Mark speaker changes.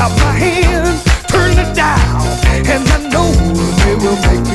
Speaker 1: out my hand, turn it down, and I know they will make